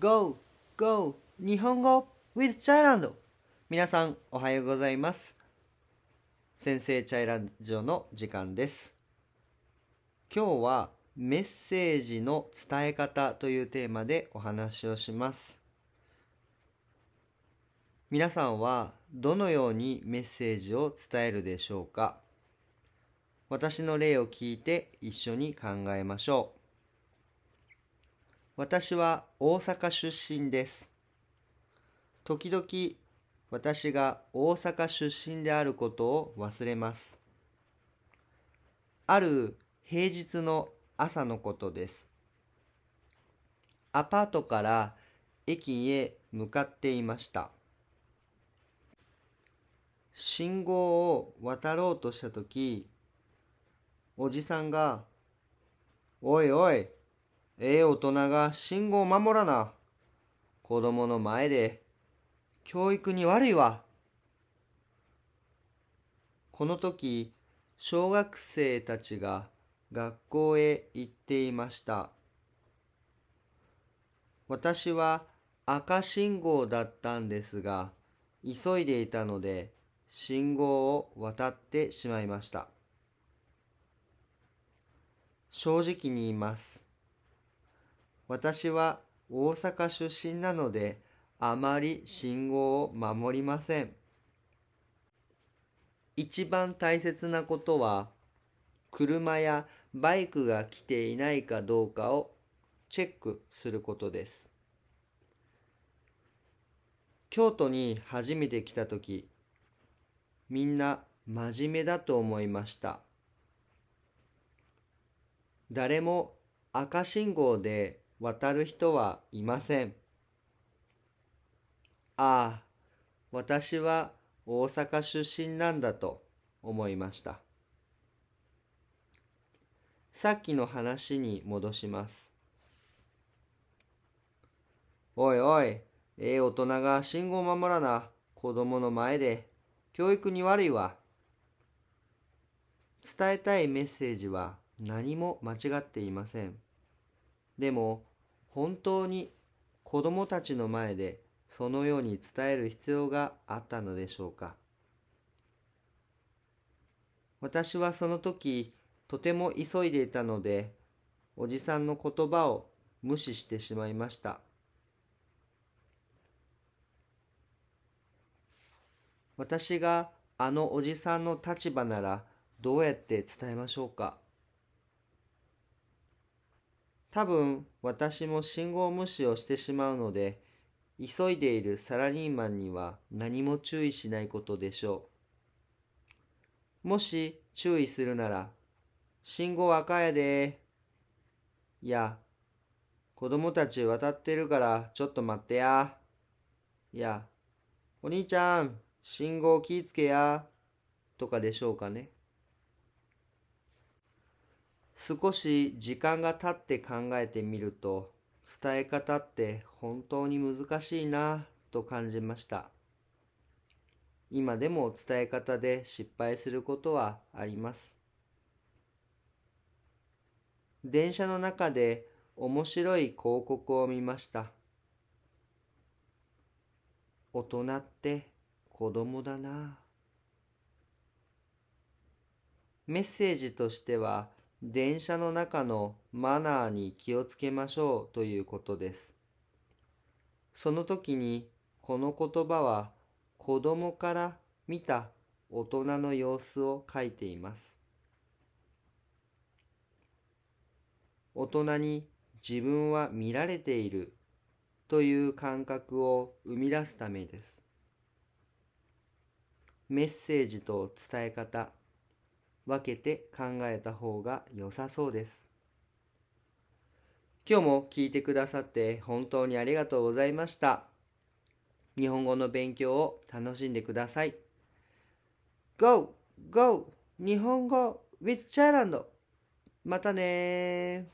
Go! Go! 日本語 with チャイランド皆さんおはようございます先生チャイランドの時間です今日はメッセージの伝え方というテーマでお話をします皆さんはどのようにメッセージを伝えるでしょうか私の例を聞いて一緒に考えましょう私は大阪出身です。時々私が大阪出身であることを忘れます。ある平日の朝のことです。アパートから駅へ向かっていました。信号を渡ろうとしたとき、おじさんが、おいおい、ええ大人が信号を守らな。子供の前で、教育に悪いわ。この時、小学生たちが学校へ行っていました。私は赤信号だったんですが、急いでいたので信号を渡ってしまいました。正直に言います。私は大阪出身なのであまり信号を守りません。一番大切なことは車やバイクが来ていないかどうかをチェックすることです。京都に初めて来た時みんな真面目だと思いました。誰も赤信号で渡る人はいません。ああ、私は大阪出身なんだと思いました。さっきの話に戻します。おいおい、ええ大人が信号守らな、子供の前で、教育に悪いわ。伝えたいメッセージは何も間違っていません。でも、本当に子供たちの前でそのように伝える必要があったのでしょうか？私はその時とても急いでいたのでおじさんの言葉を無視してしまいました。私があのおじさんの立場ならどうやって伝えましょうか？多分私も信号無視をしてしまうので、急いでいるサラリーマンには何も注意しないことでしょう。もし注意するなら、信号赤やでいや、子供たち渡ってるからちょっと待ってや。いや、お兄ちゃん、信号気ぃつけや。とかでしょうかね。少し時間が経って考えてみると伝え方って本当に難しいなと感じました。今でも伝え方で失敗することはあります。電車の中で面白い広告を見ました。大人って子供だな。メッセージとしては電車の中のマナーに気をつけましょうということです。その時にこの言葉は子供から見た大人の様子を書いています。大人に自分は見られているという感覚を生み出すためです。メッセージと伝え方分けて考えた方が良さそうです。今日も聞いてくださって本当にありがとうございました。日本語の勉強を楽しんでください。Go! Go! 日本語 with チャイランドまたね